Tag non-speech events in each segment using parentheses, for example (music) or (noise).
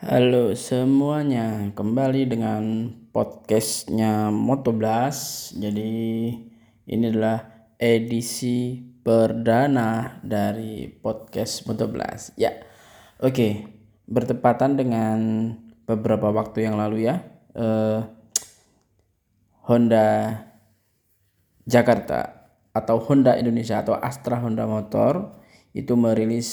Halo semuanya, kembali dengan podcastnya Moto Blast. Jadi ini adalah edisi perdana dari podcast Moto Blast. Ya, oke, bertepatan dengan beberapa waktu yang lalu ya, eh, Honda Jakarta atau Honda Indonesia atau Astra Honda Motor itu merilis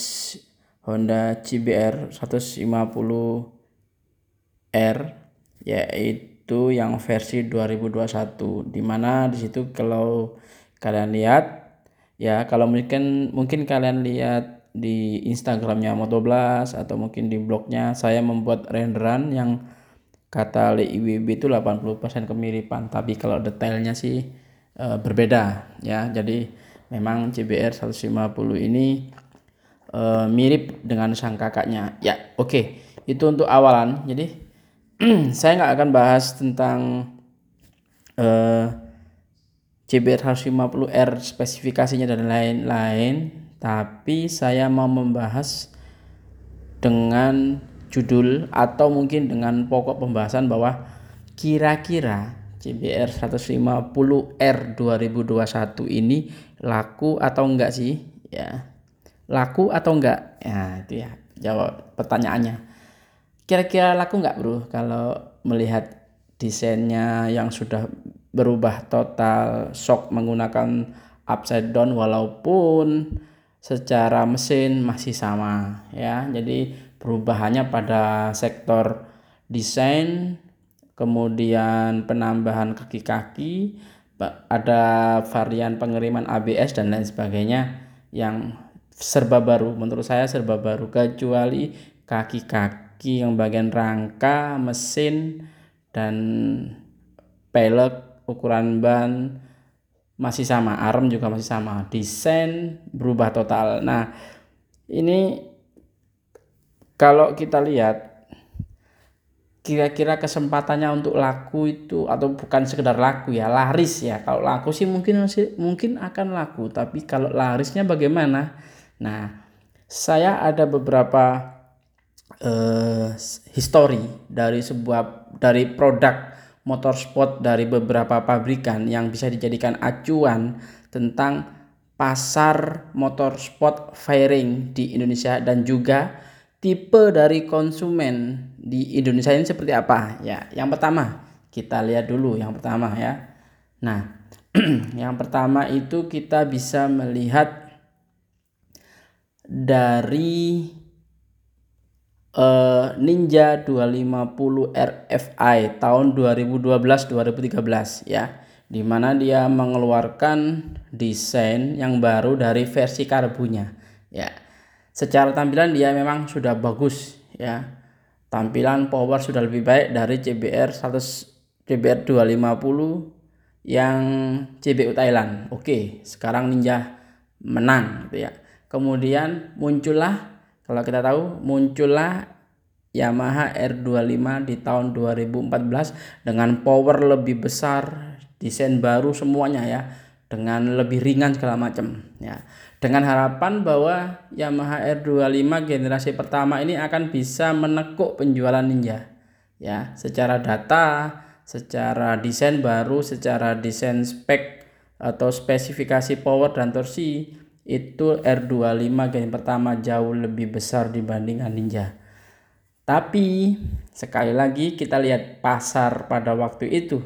Honda CBR 150R yaitu yang versi 2021 di mana di situ kalau kalian lihat ya kalau mungkin mungkin kalian lihat di Instagramnya Motoblas atau mungkin di blognya saya membuat renderan yang kata IWB itu 80% kemiripan. Tapi kalau detailnya sih e, berbeda ya. Jadi memang CBR 150 ini uh, mirip dengan sang kakaknya. Ya, oke. Okay. Itu untuk awalan. Jadi (clears throat) saya nggak akan bahas tentang uh, CBR 150R spesifikasinya dan lain-lain, tapi saya mau membahas dengan judul atau mungkin dengan pokok pembahasan bahwa kira-kira CBR 150R 2021 ini laku atau enggak sih ya laku atau enggak? Ya, itu ya jawab pertanyaannya. Kira-kira laku enggak, Bro? Kalau melihat desainnya yang sudah berubah total, shock menggunakan upside down walaupun secara mesin masih sama ya. Jadi perubahannya pada sektor desain, kemudian penambahan kaki-kaki, ada varian pengiriman ABS dan lain sebagainya yang serba baru. Menurut saya serba baru kecuali kaki-kaki yang bagian rangka mesin dan pelek ukuran ban masih sama. Arm juga masih sama. Desain berubah total. Nah ini kalau kita lihat kira-kira kesempatannya untuk laku itu atau bukan sekedar laku ya laris ya. Kalau laku sih mungkin masih mungkin akan laku. Tapi kalau larisnya bagaimana Nah, saya ada beberapa uh, history dari sebuah dari produk motorsport dari beberapa pabrikan yang bisa dijadikan acuan tentang pasar motorsport fairing di Indonesia dan juga tipe dari konsumen di Indonesia ini seperti apa. Ya yang pertama kita lihat dulu yang pertama ya. Nah (clears throat) yang pertama itu kita bisa melihat dari uh, Ninja 250 RFI tahun 2012-2013 ya. Di mana dia mengeluarkan desain yang baru dari versi karbunya ya. Secara tampilan dia memang sudah bagus ya. Tampilan power sudah lebih baik dari CBR 100 CBR 250 yang CBU Thailand. Oke sekarang Ninja menang gitu ya Kemudian muncullah kalau kita tahu muncullah Yamaha R25 di tahun 2014 dengan power lebih besar, desain baru semuanya ya, dengan lebih ringan segala macam ya. Dengan harapan bahwa Yamaha R25 generasi pertama ini akan bisa menekuk penjualan Ninja ya, secara data, secara desain baru, secara desain spek atau spesifikasi power dan torsi itu R25 gen pertama jauh lebih besar dibandingkan Ninja. Tapi sekali lagi kita lihat pasar pada waktu itu.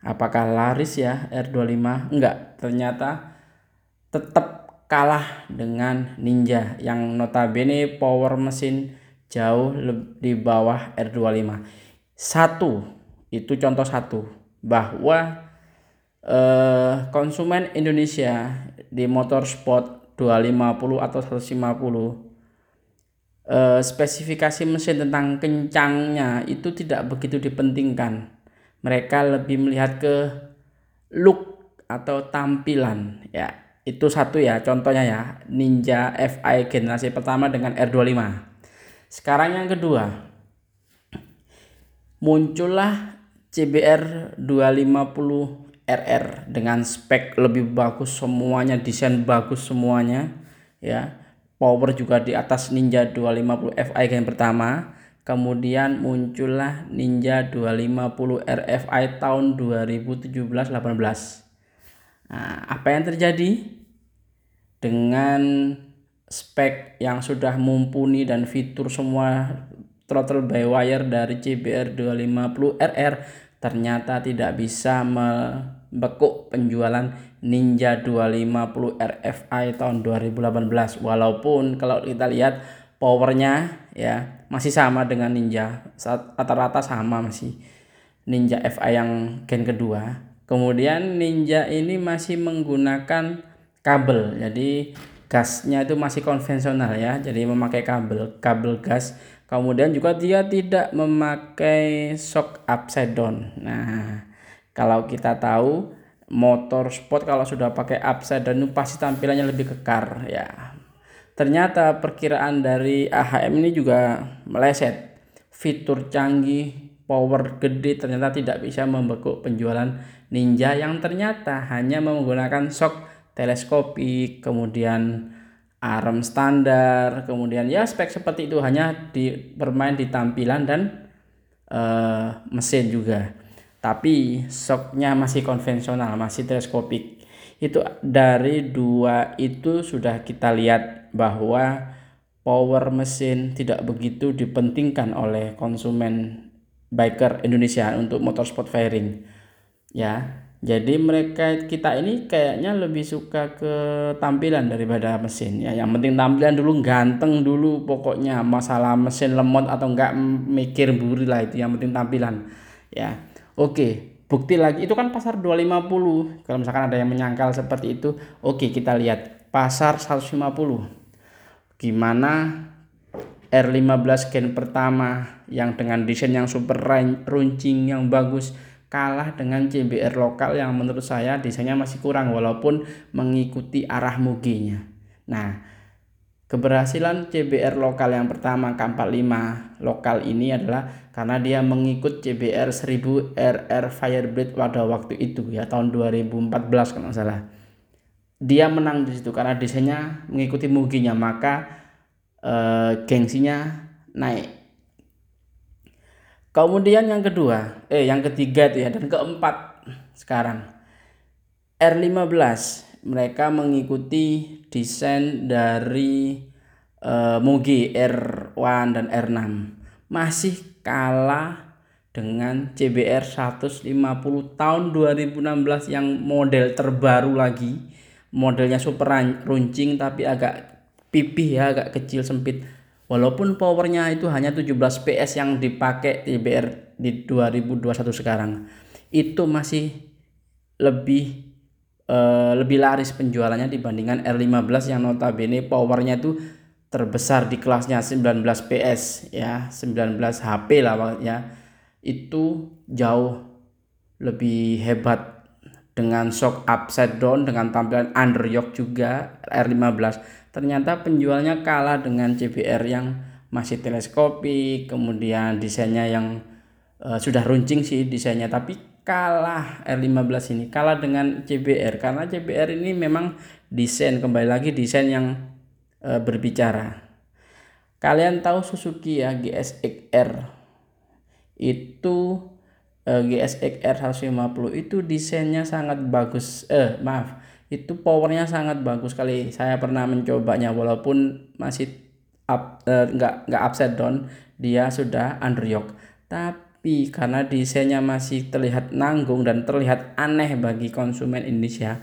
Apakah laris ya R25? Enggak, ternyata tetap kalah dengan Ninja yang notabene power mesin jauh di bawah R25. Satu, itu contoh satu bahwa eh, konsumen Indonesia di motorsport 250 atau 150 eh, spesifikasi mesin tentang kencangnya itu tidak begitu dipentingkan. Mereka lebih melihat ke look atau tampilan. Ya itu satu ya contohnya ya. Ninja FI generasi pertama dengan R25 sekarang yang kedua muncullah CBR 250 RR dengan spek lebih bagus semuanya desain bagus semuanya ya. Power juga di atas Ninja 250 Fi yang pertama. Kemudian muncullah Ninja 250 RFI tahun 2017-18 nah, apa yang terjadi? Dengan spek yang sudah mumpuni dan fitur semua throttle by wire dari CBR 250 RR ternyata tidak bisa membekuk penjualan Ninja 250 RFI tahun 2018 walaupun kalau kita lihat powernya ya masih sama dengan Ninja. Rata-rata sama masih Ninja FI yang gen kedua. Kemudian Ninja ini masih menggunakan kabel. Jadi gasnya itu masih konvensional ya. Jadi memakai kabel kabel gas kemudian juga dia tidak memakai shock upside down. Nah kalau kita tahu motor sport kalau sudah pakai upside down pasti tampilannya lebih kekar ya. Ternyata perkiraan dari AHM ini juga meleset. Fitur canggih power gede ternyata tidak bisa membekuk penjualan Ninja yang ternyata hanya menggunakan shock teleskopik, kemudian arm standar, kemudian ya spek seperti itu hanya di bermain di tampilan dan uh, mesin juga. Tapi shocknya masih konvensional, masih teleskopik. Itu dari dua itu sudah kita lihat bahwa power mesin tidak begitu dipentingkan oleh konsumen biker Indonesia untuk motorsport fairing. Ya, jadi mereka kita ini kayaknya lebih suka ke tampilan daripada mesin ya. Yang penting tampilan dulu ganteng dulu pokoknya masalah mesin lemot atau enggak mikir buri lah itu yang penting tampilan ya. Oke, bukti lagi itu kan pasar 250. Kalau misalkan ada yang menyangkal seperti itu, oke kita lihat pasar 150. Gimana R15 gen pertama yang dengan desain yang super runcing yang bagus kalah dengan CBR lokal yang menurut saya desainnya masih kurang walaupun mengikuti arah muginya. Nah, keberhasilan CBR lokal yang pertama K45 lokal ini adalah karena dia mengikut CBR 1000 RR Fireblade pada waktu itu ya tahun 2014 kalau nggak salah. Dia menang di situ karena desainnya mengikuti muginya maka eh, gengsinya naik Kemudian yang kedua, eh yang ketiga itu ya dan keempat sekarang. R15 mereka mengikuti desain dari uh, Mugi R1 dan R6 masih kalah dengan CBR 150 tahun 2016 yang model terbaru lagi. Modelnya super runcing tapi agak pipih ya agak kecil sempit Walaupun powernya itu hanya 17 PS yang dipakai TBR di 2021 sekarang, itu masih lebih uh, lebih laris penjualannya dibandingkan R15 yang notabene powernya itu terbesar di kelasnya 19 PS ya, 19 HP lah ya. Itu jauh lebih hebat dengan shock upside down dengan tampilan underyoke juga R15 ternyata penjualnya kalah dengan CBR yang masih teleskopik kemudian desainnya yang uh, sudah runcing sih desainnya tapi kalah R15 ini kalah dengan CBR karena CBR ini memang desain kembali lagi desain yang uh, berbicara. Kalian tahu Suzuki ya GSX-R itu GSX-R 150 itu desainnya sangat bagus. Eh maaf itu powernya sangat bagus sekali. Saya pernah mencobanya walaupun masih up eh, nggak nggak upside down dia sudah underyoke tapi karena desainnya masih terlihat nanggung dan terlihat aneh bagi konsumen Indonesia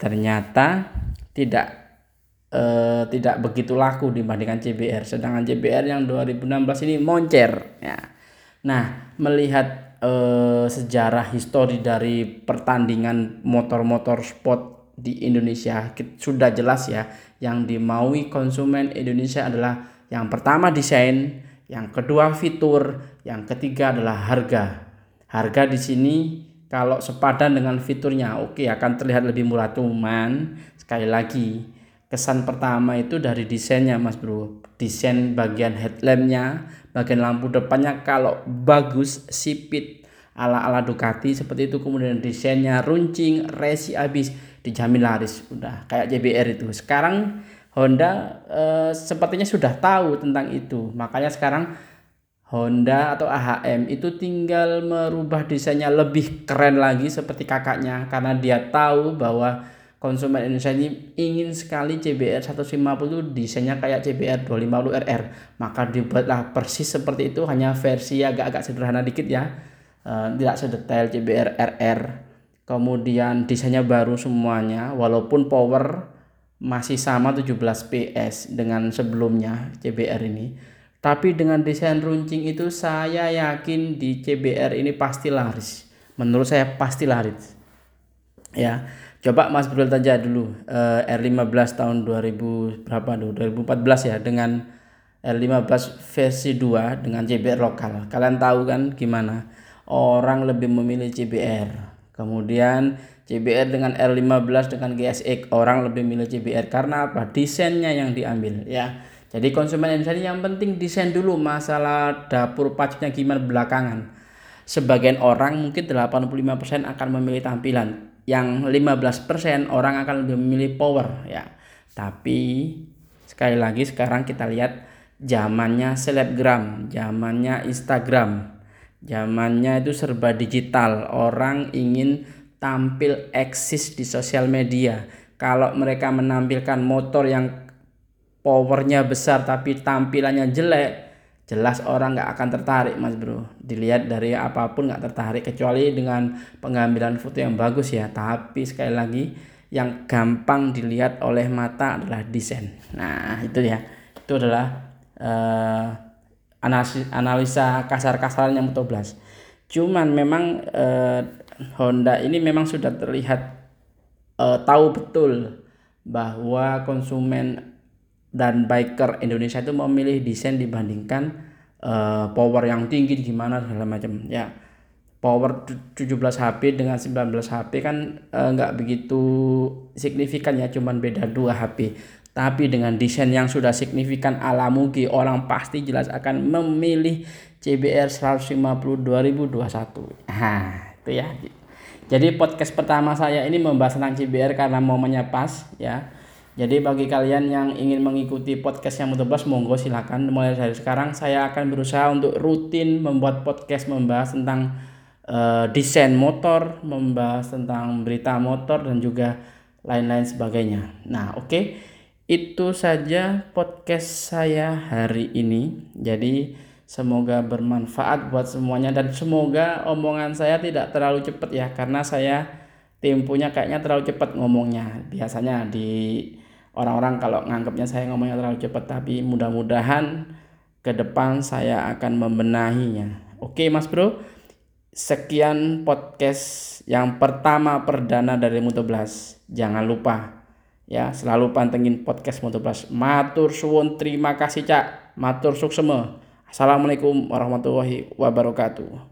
ternyata tidak eh, tidak begitu laku dibandingkan CBR sedangkan CBR yang 2016 ini moncer ya. Nah melihat eh, sejarah histori dari pertandingan motor-motor sport di Indonesia sudah jelas ya yang dimaui konsumen Indonesia adalah yang pertama desain, yang kedua fitur, yang ketiga adalah harga. Harga di sini kalau sepadan dengan fiturnya oke okay, akan terlihat lebih murah cuman sekali lagi kesan pertama itu dari desainnya Mas Bro. Desain bagian headlampnya, bagian lampu depannya kalau bagus sipit ala-ala Ducati seperti itu kemudian desainnya runcing, resi habis dijamin laris udah kayak JBR itu. Sekarang Honda eh, sepertinya sudah tahu tentang itu. Makanya sekarang Honda atau AHM itu tinggal merubah desainnya lebih keren lagi seperti kakaknya karena dia tahu bahwa konsumen Indonesia ini ingin sekali CBR 150 desainnya kayak CBR 250 RR maka dibuatlah persis seperti itu hanya versi agak-agak sederhana dikit ya. Uh, tidak sedetail CBR RR kemudian desainnya baru semuanya walaupun power masih sama 17 PS dengan sebelumnya CBR ini. Tapi dengan desain runcing itu saya yakin di CBR ini pasti laris. Menurut saya pasti laris. Ya, coba Mas Bro tanya dulu eh, R15 tahun 2000 berapa tuh? 2014 ya dengan R15 versi 2 dengan CBR lokal. Kalian tahu kan gimana? Orang lebih memilih CBR. Kemudian CBR dengan R15 dengan GSX orang lebih memilih CBR karena apa? Desainnya yang diambil ya jadi konsumen Indonesia yang penting desain dulu masalah dapur paciknya gimana belakangan. Sebagian orang mungkin 85% akan memilih tampilan, yang 15% orang akan lebih memilih power ya. Tapi sekali lagi sekarang kita lihat zamannya selebgram, zamannya Instagram, zamannya itu serba digital. Orang ingin tampil eksis di sosial media. Kalau mereka menampilkan motor yang powernya besar tapi tampilannya jelek jelas orang nggak akan tertarik mas bro. Dilihat dari apa pun nggak tertarik kecuali dengan pengambilan foto yang bagus ya. Tapi sekali lagi yang gampang dilihat oleh mata adalah desain. Nah itu ya. Itu adalah uh, analisa kasar-kasaran yang belas cuman memang uh, Honda ini memang sudah terlihat uh, tahu betul bahwa konsumen dan biker Indonesia itu memilih desain dibandingkan uh, power yang tinggi gimana segala macam. Ya power 17 HP dengan 19 HP kan uh, nggak begitu signifikan ya cuman beda 2 HP tapi dengan desain yang sudah signifikan ala mugi orang pasti jelas akan memilih CBR 150 2021 nah itu ya. Jadi podcast pertama saya ini membahas tentang CBR karena momennya pas ya jadi bagi kalian yang ingin mengikuti podcast yang Mutobas, monggo silakan. Mulai dari sekarang saya akan berusaha untuk rutin membuat podcast membahas tentang uh, desain motor, membahas tentang berita motor dan juga lain-lain sebagainya. Nah, oke. Okay. Itu saja podcast saya hari ini. Jadi semoga bermanfaat buat semuanya dan semoga omongan saya tidak terlalu cepat ya karena saya tempunya kayaknya terlalu cepat ngomongnya. Biasanya di orang-orang kalau nganggapnya saya ngomongnya terlalu cepat tapi mudah-mudahan ke depan saya akan membenahinya. Oke Mas Bro, sekian podcast yang pertama perdana dari Mutoblas. Jangan lupa ya selalu pantengin podcast Mutoblas. Matur suwun terima kasih Cak. Matur suksema. Assalamualaikum warahmatullahi wabarakatuh.